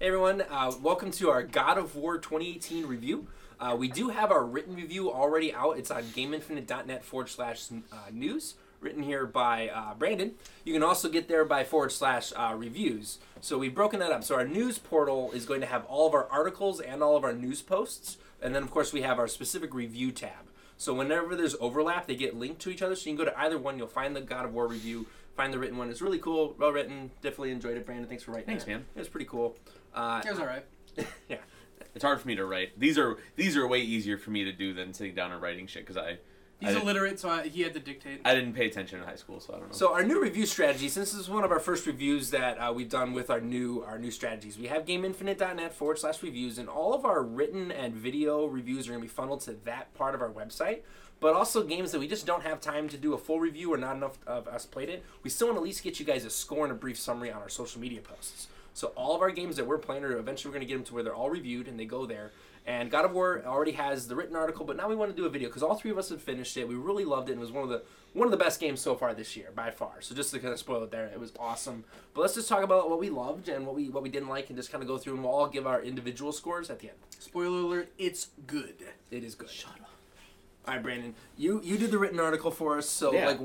Hey everyone, uh, welcome to our God of War 2018 review. Uh, we do have our written review already out. It's on GameInfinite.net forward slash uh, news, written here by uh, Brandon. You can also get there by forward slash uh, reviews. So we've broken that up. So our news portal is going to have all of our articles and all of our news posts. And then, of course, we have our specific review tab. So whenever there's overlap, they get linked to each other. So you can go to either one. You'll find the God of War review, find the written one. It's really cool, well written. Definitely enjoyed it, Brandon. Thanks for writing. Thanks, that. man. It was pretty cool. Uh, It was all right. yeah. It's hard for me to write. These are these are way easier for me to do than sitting down and writing shit because I He's I didn't- illiterate, so I, he had to dictate. I didn't pay attention in high school, so I don't know. So our new review strategy, since this is one of our first reviews that uh, we've done with our new our new strategies, we have GameInfinite.net forward slash reviews, and all of our written and video reviews are going to be funneled to that part of our website. But also games that we just don't have time to do a full review or not enough of us played it. We still want to at least get you guys a score and a brief summary on our social media posts. So all of our games that we're playing are eventually we're going to get them to where they're all reviewed and they go there. And God of War already has the written article, but now we want to do a video because all three of us have finished it. We really loved it and it was one of the one of the best games so far this year by far. So just to kind of spoil it there, it was awesome. But let's just talk about what we loved and what we what we didn't like and just kind of go through and we'll all give our individual scores at the end. Spoiler alert: it's good. It is good. Shut up. All right, Brandon, you you did the written article for us. So Yeah. like,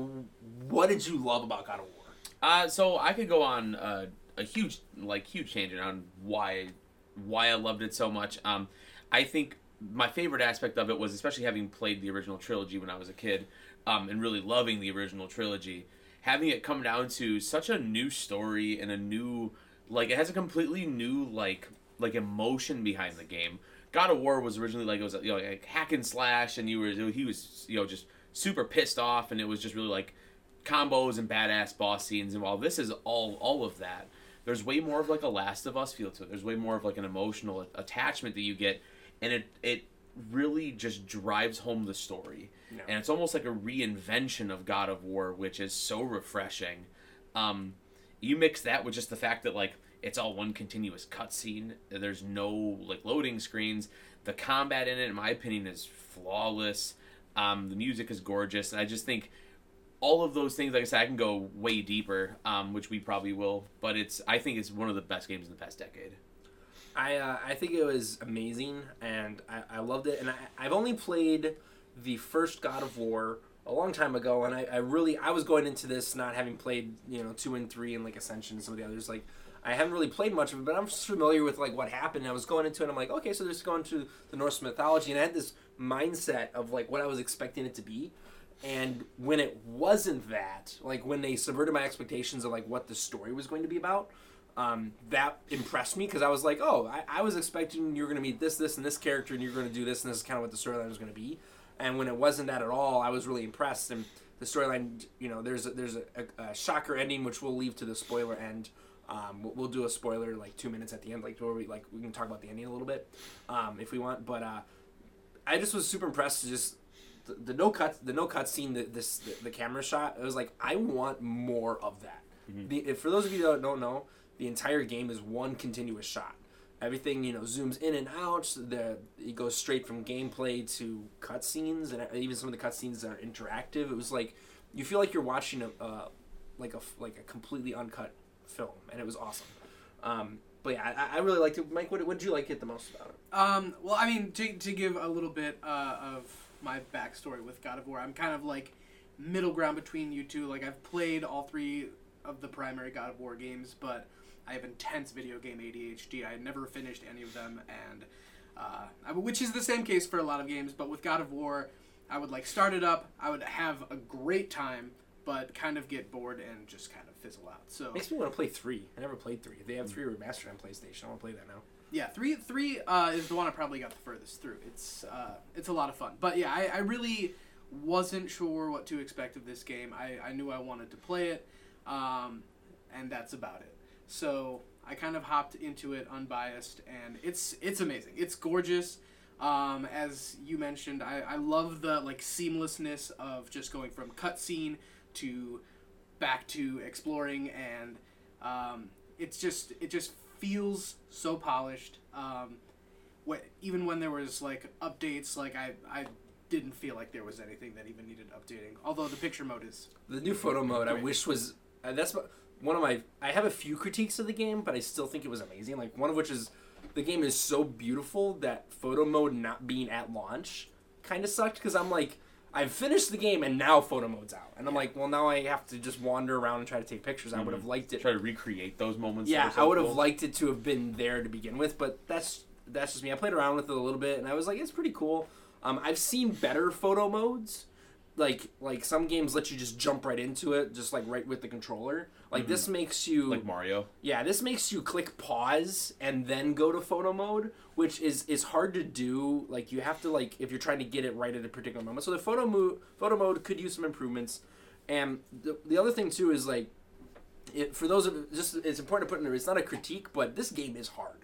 what did you love about God of War? Uh, so I could go on uh, a huge, like, huge tangent on why, why I loved it so much. Um, I think my favorite aspect of it was, especially having played the original trilogy when I was a kid, um, and really loving the original trilogy, having it come down to such a new story and a new, like, it has a completely new, like, like emotion behind the game. God of War was originally like it was you know like hack and slash, and you were he was you know just super pissed off, and it was just really like combos and badass boss scenes and while this is all all of that there's way more of like a last of us feel to it. There's way more of like an emotional attachment that you get and it it really just drives home the story. Yeah. and it's almost like a reinvention of god of war which is so refreshing. Um you mix that with just the fact that like it's all one continuous cutscene. There's no like loading screens. The combat in it in my opinion is flawless. Um, the music is gorgeous. And i just think all of those things, like I said, I can go way deeper, um, which we probably will. But it's, I think it's one of the best games in the past decade. I uh, I think it was amazing and I, I loved it and I, I've only played the first God of War a long time ago and I, I really I was going into this not having played you know two and three and like Ascension and some of the others like I haven't really played much of it but I'm familiar with like what happened and I was going into it and I'm like okay so they're going to the Norse mythology and I had this mindset of like what I was expecting it to be and when it wasn't that like when they subverted my expectations of like what the story was going to be about um, that impressed me because I was like, oh, I, I was expecting you're going to meet this, this, and this character, and you're going to do this, and this is kind of what the storyline was going to be. And when it wasn't that at all, I was really impressed. And the storyline, you know, there's a, there's a, a, a shocker ending, which we'll leave to the spoiler end. Um, we'll, we'll do a spoiler like two minutes at the end, like where we like we can talk about the ending a little bit, um, if we want. But uh, I just was super impressed. To just the, the no cut, the no cut scene, the, this the, the camera shot. It was like I want more of that. The, if, for those of you that don't know, the entire game is one continuous shot. Everything you know zooms in and out. The it goes straight from gameplay to cutscenes, and even some of the cutscenes are interactive. It was like you feel like you're watching a uh, like a like a completely uncut film, and it was awesome. Um, but yeah, I, I really liked it. Mike, what what did you like it the most about it? Um, well, I mean, to, to give a little bit uh, of my backstory with God of War, I'm kind of like middle ground between you two. Like, I've played all three of the primary God of War games, but I have intense video game ADHD. I had never finished any of them, and uh, I, which is the same case for a lot of games. But with God of War, I would like start it up. I would have a great time, but kind of get bored and just kind of fizzle out. So Makes me want to play three. I never played three. They have three remastered on PlayStation. I want to play that now. Yeah, three three uh, is the one I probably got the furthest through. It's uh, it's a lot of fun. But yeah, I, I really wasn't sure what to expect of this game. I, I knew I wanted to play it, um, and that's about it. So I kind of hopped into it unbiased, and it's it's amazing. It's gorgeous. Um, as you mentioned, I, I love the like seamlessness of just going from cutscene to back to exploring, and um, it's just it just feels so polished. Um, wh- even when there was like updates, like I I didn't feel like there was anything that even needed updating. Although the picture mode is The new photo mode, I wish was. Uh, that's what one of my I have a few critiques of the game, but I still think it was amazing. Like one of which is the game is so beautiful that photo mode not being at launch kind of sucked because I'm like I've finished the game and now photo mode's out, and I'm like, well now I have to just wander around and try to take pictures. I would have liked it. Try to recreate those moments. that Yeah, so I would have cool. liked it to have been there to begin with, but that's that's just me. I played around with it a little bit, and I was like, it's pretty cool. Um, I've seen better photo modes, like like some games let you just jump right into it, just like right with the controller. Like mm-hmm. this makes you like Mario. yeah, this makes you click pause and then go to photo mode, which is is hard to do. Like you have to like if you're trying to get it right at a particular moment. So the photo mode photo mode could use some improvements. And the, the other thing too is like it, for those of just it's important to put in there. It's not a critique, but this game is hard.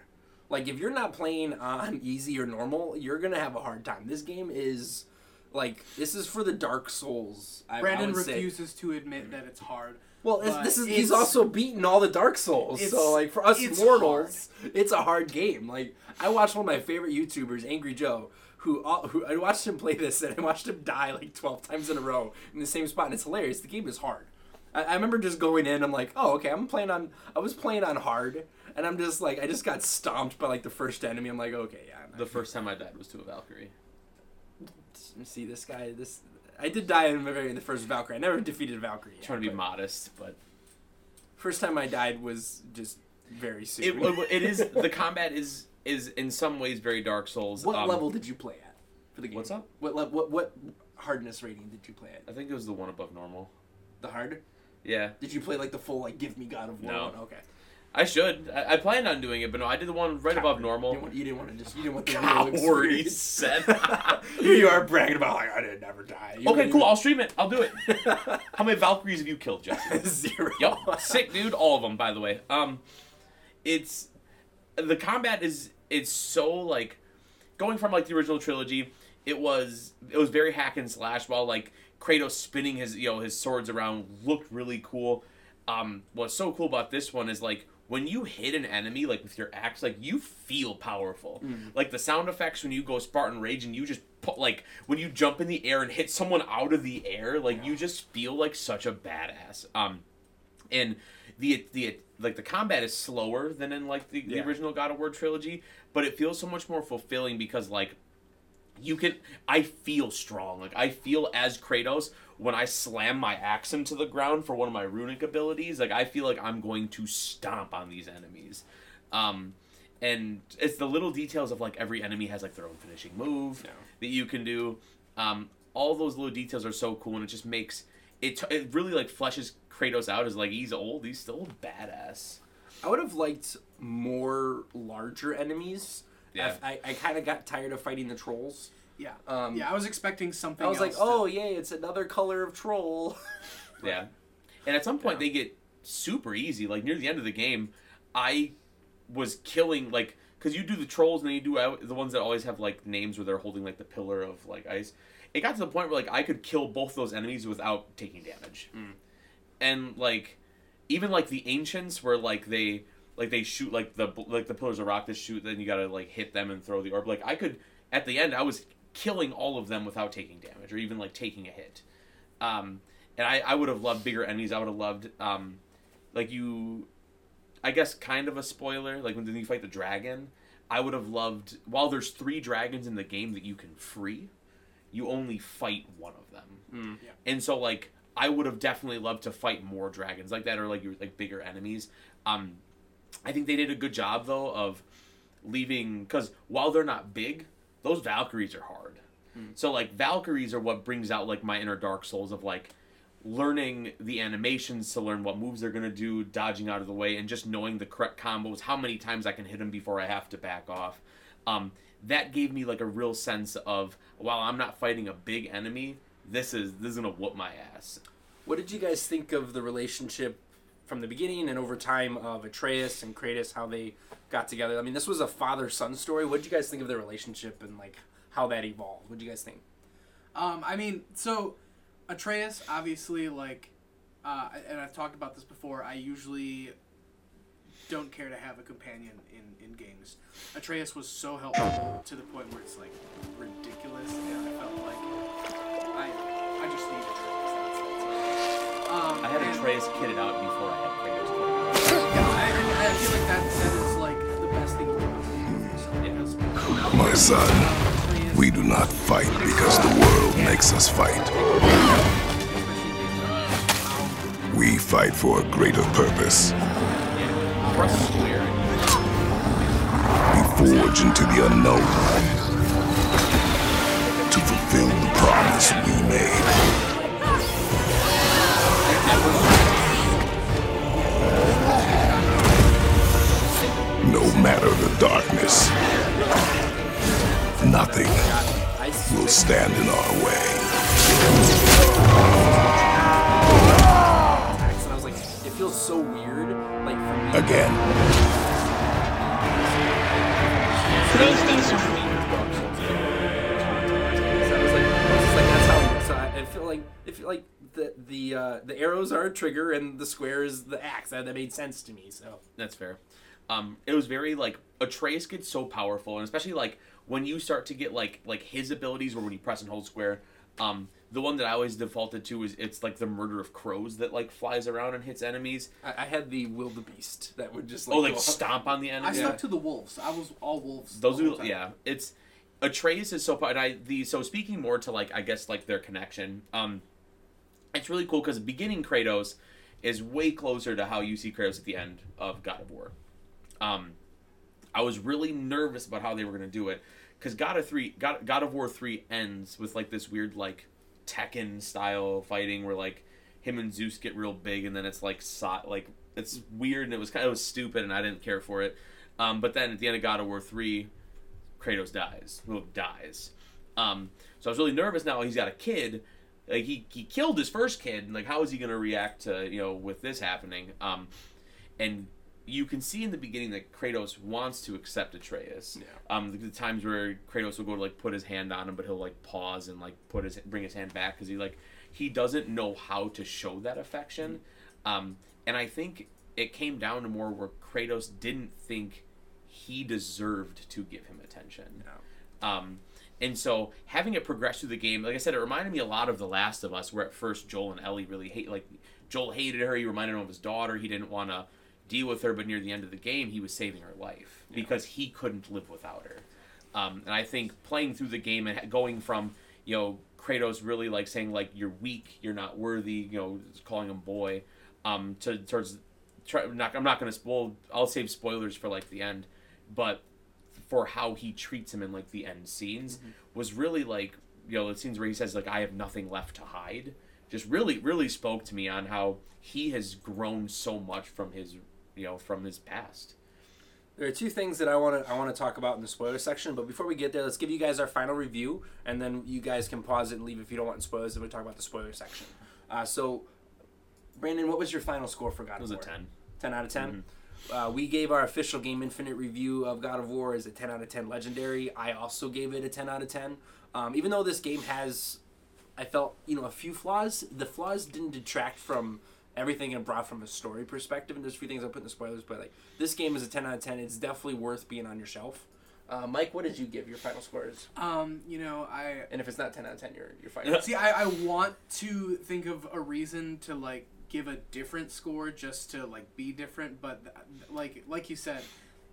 Like if you're not playing on easy or normal, you're gonna have a hard time. This game is like this is for the Dark Souls. I, I Brandon would say. refuses to admit that it's hard. Well, it's, this is he's also beaten all the Dark Souls, so like for us it's mortals, it's a hard game. Like I watched one of my favorite YouTubers, Angry Joe, who uh, who I watched him play this and I watched him die like twelve times in a row in the same spot, and it's hilarious. The game is hard. I, I remember just going in. I'm like, oh okay, I'm playing on. I was playing on hard, and I'm just like, I just got stomped by like the first enemy. I'm like, okay, yeah. I'm The first time I died was to a Valkyrie. See this guy. This I did die in the very in the first Valkyrie. I never defeated Valkyrie. yet, trying to be modest, but First time I died was just very soon. it, it, it is the combat is is in some ways very Dark Souls. What Um, level did you play at for the game? What's up? What le- what what hardness rating did you play at? I think it was the one above normal. The hard? Yeah, Did you play like the full like Give Me God of War No. one? Okay. I should. I, I planned on doing it, but no, I did the one right above You normal. didn't, want, you didn't want to just you didn't want the real Coward, he experience. said. Here you are bragging about like I didn't never die. You okay, cool. I'll stream it. I'll do it. How many Valkyries have you killed, Jesse? even- Zero. Yup, sick dude. All of them, by the way. Um, it's the combat is it's so like going from like the original trilogy. It was it was very hack and slash. While like Kratos spinning his you know his swords around looked really cool. Um, what's so cool about this one is like when you hit an enemy like with your axe, like you feel powerful. Like the sound effects when you go Spartan Rage and you just put like when you jump in the air and hit someone out of the air, like you just feel like such a badass. Um, and the the like the combat is slower than in like the, the original God of War trilogy, but it feels so much more fulfilling because like you can I feel strong. Like I feel as Kratos when I slam my axe into the ground for one of my runic abilities, like I feel like I'm going to stomp on these enemies. Um and it's the little details of like every enemy has like their own finishing move Yeah. that you can do. Um all those little details are so cool and it just makes it it really like fleshes Kratos out as like he's old, he's still a badass. I would have liked more larger enemies. Yeah. I, I kind of got tired of fighting the trolls. Yeah. Um, yeah, I was expecting something. I was like, else to- oh yay, it's another color of troll. Yeah. And at some point Yeah. they get super easy. Like near the end of the game, I was killing like because you do the trolls and then you do the ones that always have like names where they're holding like the pillar of like ice. It got to the point where like I could kill both those enemies without taking damage. And like even like the ancients where like they like they shoot like the like the pillars of rock that shoot then you gotta like hit them and throw the orb like i could at the end i was killing all of them without taking damage or even like taking a hit um and i i would have loved bigger enemies i would have loved um like you i guess kind of a spoiler like when you fight the dragon i would have loved while there's three dragons in the game that you can free you only fight one of them Yeah. and so like I would have definitely loved to fight more dragons like that or like your like bigger enemies. Um, I think they did a good job though of leaving because while they're not big, those Valkyries are hard. So like Valkyries are what brings out like my inner Dark Souls of like learning the animations to learn what moves they're gonna do, dodging out of the way, and just knowing the correct combos, how many times I can hit them before I have to back off. Um, that gave me like a real sense of while I'm not fighting a big enemy, this is this is gonna whoop my ass. What did you guys think of the relationship from the beginning and over time of Atreus and Kratos, how they got together? I mean, this was a father son story. What did you guys think of their relationship and like how that evolved? What did you guys think? Um, I mean, so Atreus, obviously, like, uh, and I've talked about this before. I usually don't care to have a companion in, in games. Atreus was so helpful to the point where it's like ridiculous, and I felt like Um, I had and- Atreus kitted out before I had Kratos kitted out. Yeah, I, I, I feel like that, that is like the best thing you can do. Because, My son, we do not fight because the world makes us fight. We fight for a greater purpose. Yeah. Press square. We forge into the unknown to fulfill the promise we made. No matter the darkness, nothing will stand in our way. and I was like, it feels so weird. Like for me, Again, So I was like, I was just like, that's how. So I, I feel like I feel like the the uh, the arrows are a trigger and the square is the axe. That, that made sense to me. So That's fair. Um, it was very like Atreus gets so powerful, and especially like when you start to get like like his abilities, or when you press and hold square. Um, the one that I always defaulted to is it's like the murder of crows that like flies around and hits enemies. I, I had the wildebeest that would just like, Oh, like go stomp on the enemies. I enemy. stuck to the wolves. I was all wolves. Those the whole are time. yeah. It's Atreus is so and I the so speaking more to like I guess like their connection. Um, it's really cool because beginning Kratos is way closer to how you see Kratos at the end of God of War. Um, I was really nervous about how they were going to do it because God of three God, God of War three ends with like this weird like Tekken style fighting where like him and Zeus get real big and then it's like so, like it's weird and it was kind of stupid and I didn't care for it. Um, but then at the end of God of War three, Kratos dies. Well, dies. Um, so I was really nervous. Now he's got a kid. Like he, he killed his first kid. And like how is he to react to you know with this happening? Um, and you can see in the beginning that Kratos wants to accept Atreus. Yeah. Um, the, the times where Kratos will go to like put his hand on him, but he'll like pause and like put his bring his hand back because he like he doesn't know how to show that affection. Um, and I think it came down to more where Kratos didn't think he deserved to give him attention. Um, and so having it progress through the game, like I said, it reminded me a lot of The Last of Us, where at first Joel and Ellie really hate, like Joel hated her. He reminded him of his daughter. He didn't want to deal with her, but near the end of the game, he was saving her life because he couldn't live without her. Um, and I think playing through the game and going from you know Kratos really like saying like you're weak, you're not worthy, you know, calling him boy, um, to towards try, not, I'm not going to spoil. I'll save spoilers for like the end, but for how he treats him in like the end scenes was really like you know the scenes where he says like I have nothing left to hide just really really spoke to me on how he has grown so much from his you know from his past. There are two things that I want to I want to talk about in the spoiler section, but before we get there, let's give you guys our final review, and then you guys can pause it and leave if you don't want spoilers. And we talk about the spoiler section. Uh, so, Brandon, what was your final score for God of War? It was a 10. 10 out of 10. Uh, we gave our official Game Infinite review of God of War as a 10 out of 10 legendary. I also gave it a 10 out of 10. Um, even though this game has, I felt, you know, a few flaws, the flaws didn't detract from everything it brought from a story perspective. And there's a few things I'll put in the spoilers, but like this game is a 10 out of 10. It's definitely worth being on your shelf. Uh, Mike, what did you give your final scores? Um, you know, I And if it's not 10 out of 10, you're, you're fired. see. I, I want to think of a reason to like give a different score just to like be different, but th- like like you said,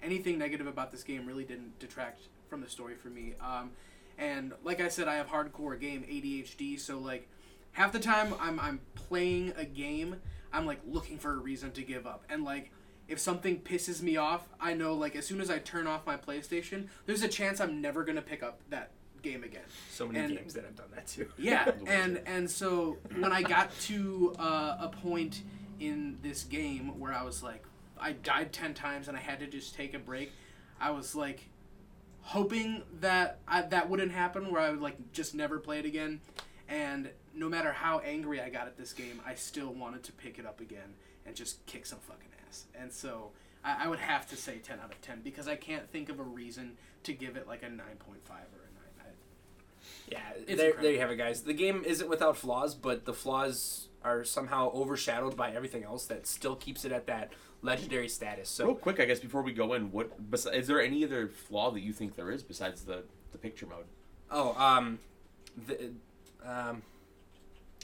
anything negative about this game really didn't detract from the story for me. Um, and like I said, I have hardcore game ADHD, so like half the time I'm I'm playing a game, I'm like looking for a reason to give up, and like. If something pisses me off, I know like as soon as I turn off my PlayStation, there's a chance I'm never gonna pick up that game again. So many And- games that I've done that too. Yeah, and and so when I got to uh, a point in this game where I was like, I died ten times and I had to just take a break, I was like, hoping that I, that wouldn't happen, where I would like just never play it again, and no matter how angry I got at this game, I still wanted to pick it up again and just kick some fucking ass. And so I, I would have to say ten out of ten because I can't think of a reason to give it like a nine point five or a nine. I, Yeah, there, there you have it, guys. The game isn't without flaws, but the flaws are somehow overshadowed by everything else that still keeps it at that legendary status. So Real quick, I guess before we go in, what bes- is there any other flaw that you think there is besides the the picture mode? oh, um, the, um,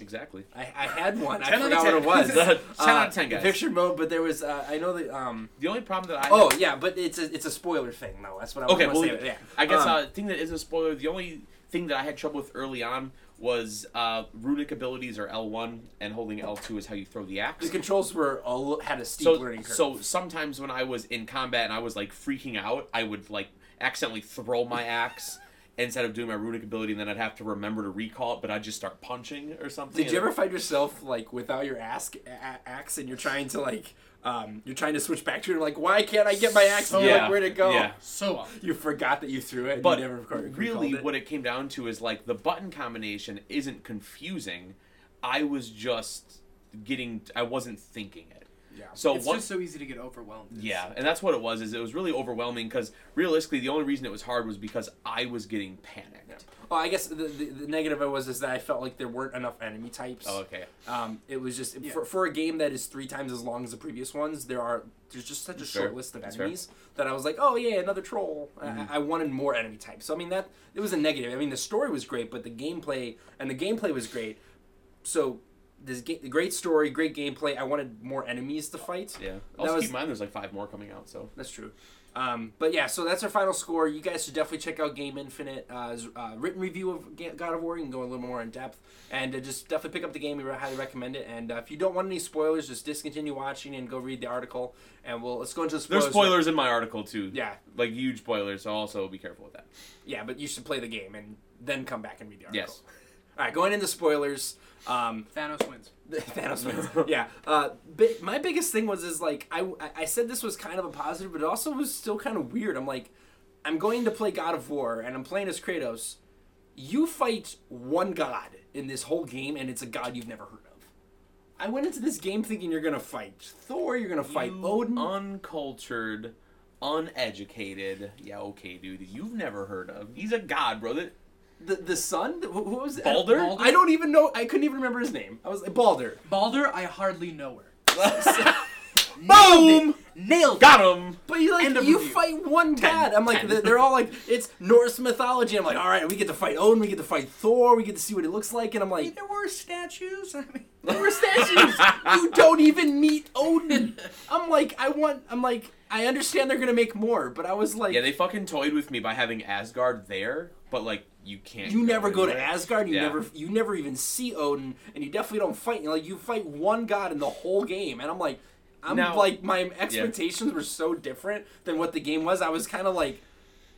Exactly. I, I had one. I 10 out of forgot what it was. 10 Uh, out of 10, guys. Picture mode, but there was. Uh, I know that. Um, The only problem that I oh yeah, but it's a it's a spoiler thing though. That's what I was Okay, well, say. Yeah. I guess Um, uh, thing that isn't a spoiler. The only thing that I had trouble with early on was uh, runic abilities or L one and holding L two is how you throw the axe. the controls were a, li- had a steep So, learning curve. so sometimes when I was in combat and I was like freaking out, I would like accidentally throw my axe instead of doing my runic ability, and then I'd have to remember to recall it, but I'd just start punching or something. Did you ever find yourself like without your axe, a- axe and you're trying to like um, you're trying to switch back to it? Like, why can't I get my axe? And you're Yeah, like, where'd it go? yeah. So often. You forgot that you threw it. And But you never recorded, really, it. what it came down to is like the button combination isn't confusing. I was just getting, I wasn't thinking it. Yeah. So It's what? just so easy to get overwhelmed. Yeah, and that's what it was. Is it was really overwhelming because realistically, the only reason it was hard was because I was getting panicked. Oh, I guess the, the, the negative of it was is that I felt like there weren't enough enemy types. Oh, okay. Um, it was just Yeah. for, for a game that is three times as long as the previous ones. There are there's just such a That's short fair. list of That's fair. enemies that I was like, oh yeah, another troll. Mm-hmm. I, I wanted more enemy types. So I mean that it was a negative. I mean the story was great, but the gameplay and the gameplay was great. So this ga- great story, great gameplay. I wanted more enemies to fight. Yeah. That Also, was- keep in mind there's like five more coming out. So That's true. Um, but yeah, so that's our final score. You guys should definitely check out Game Infinite uh, uh, written review of God of War. You can go a little more in depth and uh, just definitely pick up the game. We highly recommend it. And uh, if you don't want any spoilers, just discontinue watching and go read the article. And we'll let's go into the spoilers. there's spoilers in my article too. Yeah, Like huge spoilers. So also be careful with that. yeah, but you should play the game and then come back and read the article. Yes. All right, going into spoilers. Um, Thanos wins. Thanos wins. yeah. Uh, bi- my biggest thing was is like I I said this was kind of a positive, but it also was still kind of weird. I'm like, I'm going to play God of War, and I'm playing as Kratos. You fight one god in this whole game, and it's a god you've never heard of. I went into this game thinking you're gonna fight Thor, you're gonna fight You Odin. Uncultured, uneducated. Yeah, okay, dude. You've never heard of. He's a god, bro. That- the the son, who, who was it? Baldur? I don't even know. I couldn't even remember his name. I was like Balder. Baldur, I hardly know her. Boom! Nailed it. Got him. But you like End of you review. fight one god. I'm like Ten. they're, they're all like it's Norse mythology. I'm like all right, we get to fight Odin, we get to fight Thor, we get to see what it looks like, and I'm like There were statues. I mean, there were statues. you don't even meet Odin. I'm like I want. I'm like I understand they're gonna make more, but I was like Yeah, they fucking toyed with me by having Asgard there, but like you can't. you never go to. Asgard. You Yeah. never you never even see Odin, and you definitely don't fight. You know, like you fight one god in the whole game, and I'm like. I'm Now- like my expectations were so different than what the game was. I was kind of like,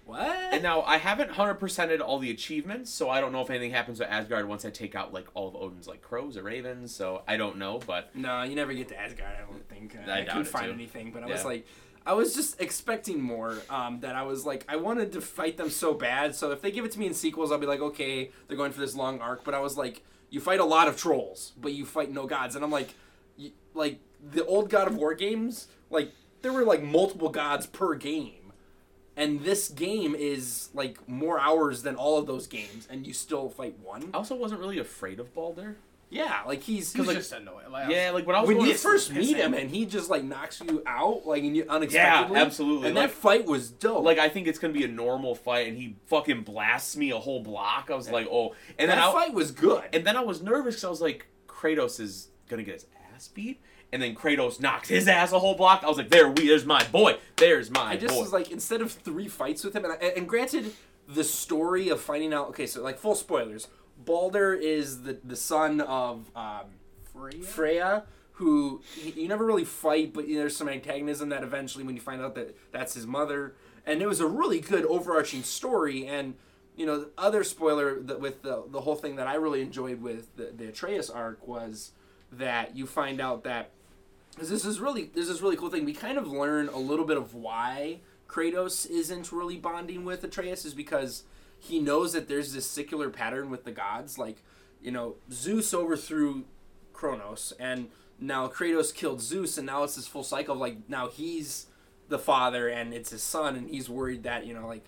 what? And now I haven't hundred percented all the achievements, so I don't know if anything happens with Asgard once I take out like all of Odin's like crows or ravens. So I don't know, but No, you never get to Asgard. I don't think. Uh, I I, doubt couldn't find too. anything, but I was like, I was just expecting more. Um, that I was like, I wanted to fight them so bad. So if they give it to me in sequels, I'll be like, okay, they're going for this long arc. But I was like, you fight a lot of trolls, but you fight no gods, and I'm like, like the old God of War games, like there were like multiple gods per game. And this game is like more hours than all of those games, and you still fight one. I also wasn't really afraid of Baldur. Yeah, like he's he was like, just annoying. Like, Yeah, like when I was when you first meet him him. and he just like knocks you out like and you unexpectedly. Yeah, absolutely, And like- that fight was dope. like I think it's gonna be a normal fight, and he fucking blasts me a whole block. I was like, oh, and then that I, fight was good. and then I was nervous because I was like, Kratos is gonna get his ass beat, and then Kratos knocks his ass a whole block. I was like, there, we, there's my boy, there's my boy. I just boy. was like, instead of three fights with him, and, I, and granted, the story of finding out. Okay, so like full spoilers. Baldur is the the son of um, Freya? Freya, who he, you never really fight, but there's some antagonism that eventually, when you find out that that's his mother, and it was a really good overarching story. And you know, the other spoiler that with the the whole thing that I really enjoyed with the, the Atreus arc was that you find out that because this is really this is really cool thing. We kind of learn a little bit of why Kratos isn't really bonding with Atreus is because he knows that there's this secular pattern with the gods. Like, you know, Zeus overthrew Kronos, and now Kratos killed Zeus, and now it's this full cycle of like now he's the father and it's his son, and he's worried that you know like.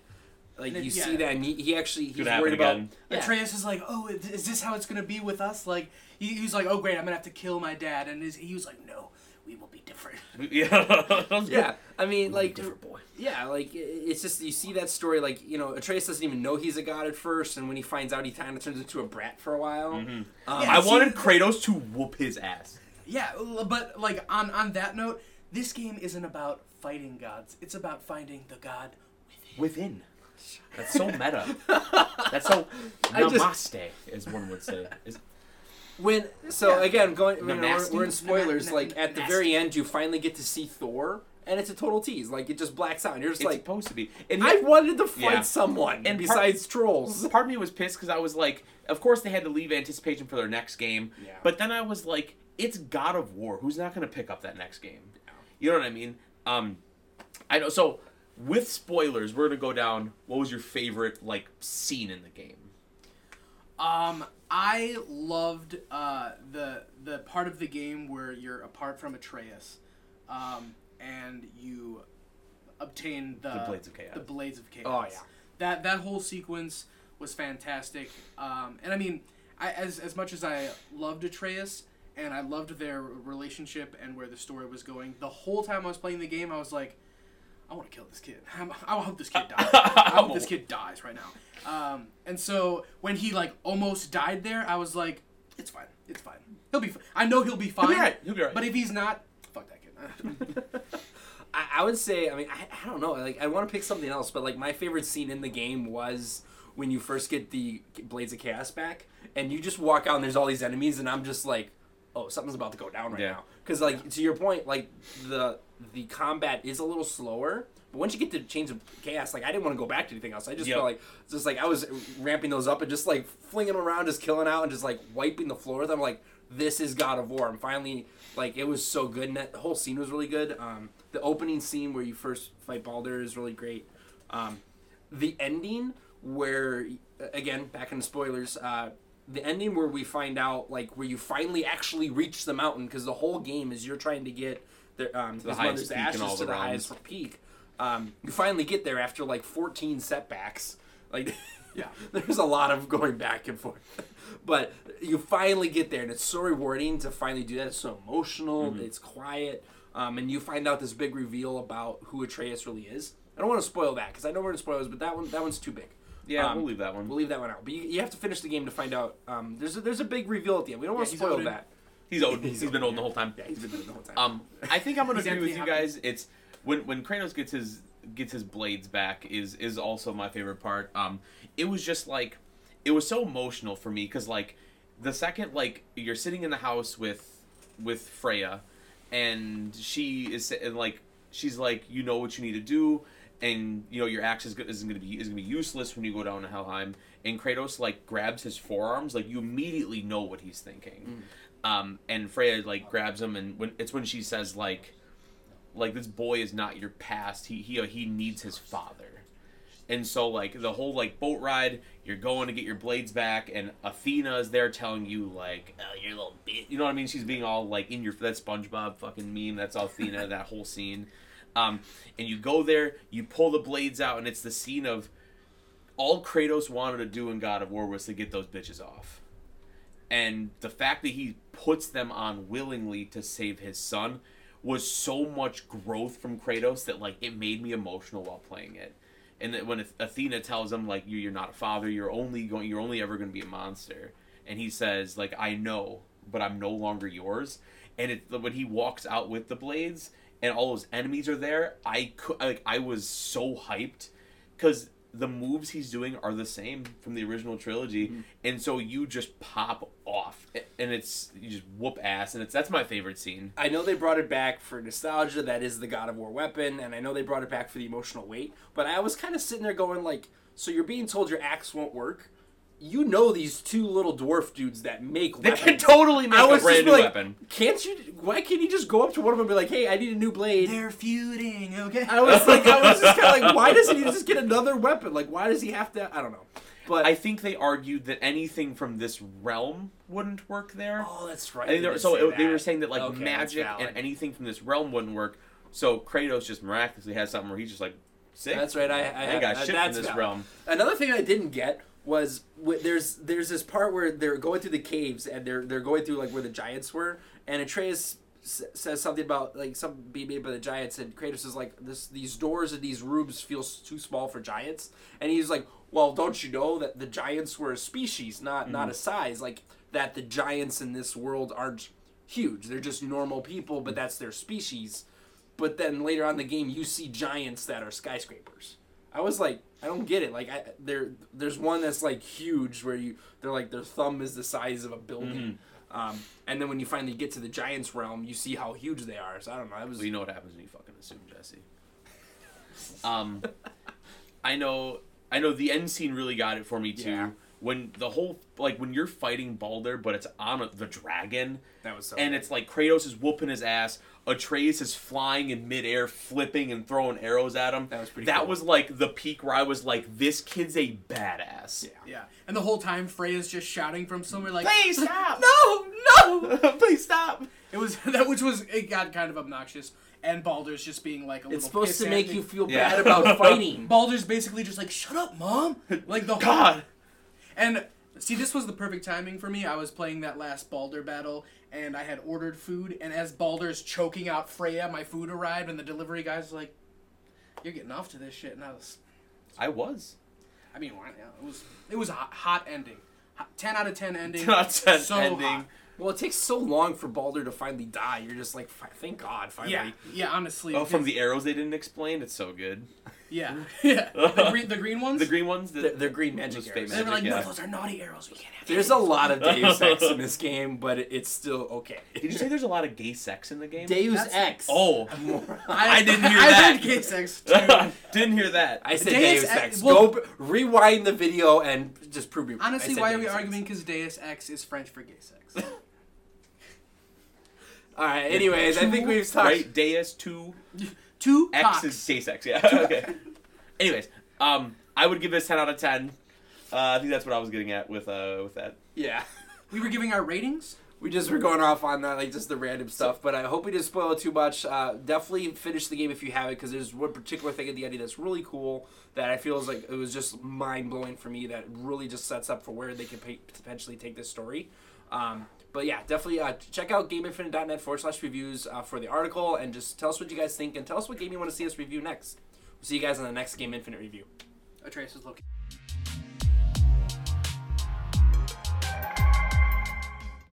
Like And it- you yeah. see that, and he, he actually he's Could happen worried about. again. Yeah. Atreus is like, oh, is this how it's gonna be with us? Like, he, he was like, oh great, I'm gonna have to kill my dad, and his, he was like, no, we will be different. yeah. Yeah, I mean, like, different boy. yeah, like it's just you see that story, like you know, Atreus doesn't even know he's a god at first, and when he finds out, he kind of turns into a brat for a while. Um, Yeah. I see- wanted Kratos to whoop his ass. Yeah, but like on on that note, this game isn't about fighting gods. It's about finding the god. Within. Within. That's so meta. That's so I just- namaste, as one would say. Is- When so Yeah. again going, you know, we're, we're in spoilers. Na- na- like at the nasty. very end, you finally get to see Thor, and it's a total tease. Like it just blacks out, and you're just It's like, supposed to be. And I wanted to fight Yeah. someone And part- besides trolls. part of me was pissed because I was like, of course they had to leave anticipation for their next game. Yeah. But then I was like, it's God of War. Who's not going to pick up that next game? You know what I mean? Um, I know. So with spoilers, we're gonna go down. What was your favorite like scene in the game? Um, I loved uh, the the part of the game where you're apart from Atreus, um, and you obtain the, The Blades of Chaos. The Blades of Chaos. Oh, yeah. That that whole sequence was fantastic. Um, and I mean, I as as much as I loved Atreus and I loved their relationship and where the story was going, the whole time I was playing the game, I was like. I want to kill this kid. I'm, I hope this kid dies. I hope this kid dies right now. Um, and so when he like almost died there, I was like, it's fine. It's fine. He'll be. I know he'll be fine. He'll be alright, he'll be alright. But if he's not, fuck that kid. I, I would say, I mean, I, I don't know. Like, I want to pick something else, but like my favorite scene in the game was when you first get the Blades of Chaos back, and you just walk out and there's all these enemies, and I'm just like, oh, something's about to go down right Yeah. now. Because like to your point, like the the combat is a little slower. But once you get to Chains of Chaos, like I didn't want to go back to anything else. I just Yep. felt like just like I was ramping those up and just like flinging them around, just killing out and just like wiping the floor with them. Like this is God of War. I'm finally like it was so good, and that the whole scene was really good. Um, the opening scene where you first fight Baldur is really great. Um, the ending where again back in the spoilers uh, the ending where we find out like where you finally actually reach the mountain because the whole game is you're trying to get the, um, the his highest mother's peak ashes to the the highest peak. Um, you finally get there after like 14 setbacks. Like Yeah. there's a lot of going back and forth. But you finally get there and it's so rewarding to finally do that. It's so emotional. Mm-hmm. it's quiet. Um, and you find out this big reveal about who Atreus really is. I don't want to spoil that because I know we're in spoilers but that one that one's too big Yeah, Um, we'll leave that one. We'll leave that one out. But you, you have to finish the game to find out. Um, there's a, there's a big reveal at the end. We don't want to he's spoil Odin. that. He's old. He's he's been Odin, old the whole time. Yeah, he's been doing it the whole time. Um, I think I'm gonna agree with empty you guys. It's when when Kratos gets his gets his blades back is is also my favorite part. Um, it was just like it was so emotional for me because like the second like you're sitting in the house with with Freya, and she is and like she's like you know what you need to do. And you know your axe is, isn't going to be is going to be useless when you go down to Helheim. And Kratos like grabs his forearms, like you immediately know what he's thinking. Um, and Freya like grabs him, and when it's when she says like, like this boy is not your past. He he he needs his father. And so like the whole like boat ride, you're going to get your blades back, and Athena is there telling you like, oh, you're a little bitch. You know what I mean? She's being all like in your that SpongeBob fucking meme. That's Athena. that whole scene. Um, and you go there, you pull the blades out, and it's the scene of all Kratos wanted to do in God of War was to get those bitches off. And the fact that he puts them on willingly to save his son was so much growth from Kratos that like it made me emotional while playing it. And that when Athena tells him like you you're not a father, you're only going you're only ever going to be a monster. And he says like I know, but I'm no longer yours. And it when he walks out with the blades and all those enemies are there, I could like I was so hyped cuz the moves he's doing are the same from the original trilogy, mm-hmm. and so you just pop off, and it's you just whoop ass, and it's that's my favorite scene. I know they brought it back for nostalgia. That is the God of War weapon, and I know they brought it back for the emotional weight. But I was kind of sitting there going like, so you're being told your axe won't work. You know these two little dwarf dudes that make They weapons. can totally make I a was brand just new like, weapon. Can't you? Why can't you just go up to one of them and be like, "Hey, I need a new blade"? They're feuding, okay? I was like, I was just kind of like, why doesn't he just get another weapon? Like, why does he have to? I don't know. But I think they argued that anything from this realm wouldn't work there. oh, that's right. I think they they were, so say it- they were saying that like Okay, magic and anything from this realm wouldn't work. So Kratos just miraculously has something where he's just like, sick. That's right. I, I, I have, got shit from this valid. realm. Another thing I didn't get was there's there's this part where they're going through the caves and they're they're going through like where the giants were and Atreus s- says something about like something being made by the giants, and Kratos is like, "This these doors and these rooms feel too small for giants," and he's like, "Well, don't you know that the giants were a species, not not mm-hmm. a size? Like that the giants in this world aren't huge; they're just normal people, but that's their species." But then later on in the game, you see giants that are skyscrapers. I was like, I don't get it. Like, I there, there's one that's like huge, where you they're like their thumb is the size of a building, um, and then when you finally get to the giants realm, you see how huge they are. So I don't know. Was Well, you know what happens when you fucking assume Jesse. Um, I know, I know. The end scene really got it for me too. Yeah. When the whole like when you're fighting Baldur, but it's on a, the dragon, that was so. and good. it's like Kratos is whooping his ass. Atreus is flying in midair, flipping and throwing arrows at him. That was pretty That cool. was like the peak where I was like, "This kid's a badass." yeah. Yeah, and the whole time Freya's just shouting from somewhere like, Please stop! "No, no!" Please stop! It was that, which was it got kind of obnoxious, and Baldur's just being like a little. It's supposed to make you feel Yeah. bad about fighting. Baldur's basically just like, "Shut up, mom!" Like the whole God. And see, this was the perfect timing for me. I was playing that last Baldur battle, and I had ordered food. And as Baldur's choking out Freya, my food arrived, and the delivery guy's like, "You're getting off to this shit." And I was, I was. I mean, why- yeah, it was it was a hot, hot ending. Hot, ten out of ten ending. Not ten So ending. hot. Well, it takes so long for Baldur to finally die. You're just like, "Fi- thank God, finally. Yeah, yeah. Honestly, Oh, from the arrows they didn't explain. It's so good. Yeah, yeah. The green, the green ones. The green ones. The, They're, they're green magic Those arrows. fake They were like, magic, "No, those are naughty arrows. We can't have." There's a lot of Deus Ex in this game, but it's still okay. Did you say there's a lot of gay sex in the game? Deus That's- Ex? Oh, I, I didn't hear that. I that. heard Gay sex too. didn't hear that. I said Deus Deus, Ex- Ex. well- Go b- rewind the video and just prove me. I Honestly, said why are we Ex. arguing? Because Deus Ex is French for gay sex. All right. Anyways, I think we've talked. right. Deus two Two X cocks. is gay sex. Yeah. okay. Anyways, um, I would give this ten out of ten. Uh, I think that's what I was getting at with uh with that. Yeah. We were giving our ratings. We just were going off on that, like just the random stuff. But I hope we didn't spoil it too much. Uh, definitely finish the game if you have it, because there's one particular thing at the end that's really cool that I feel is like it was just mind blowing for me. That really just sets up for where they could pay, potentially take this story. Um, but yeah, definitely uh, check out GameInfinite.net forward slash reviews uh, for the article, and just tell us what you guys think, and tell us what game you want to see us review next. We'll see you guys on the next Game Infinite review. Is looking.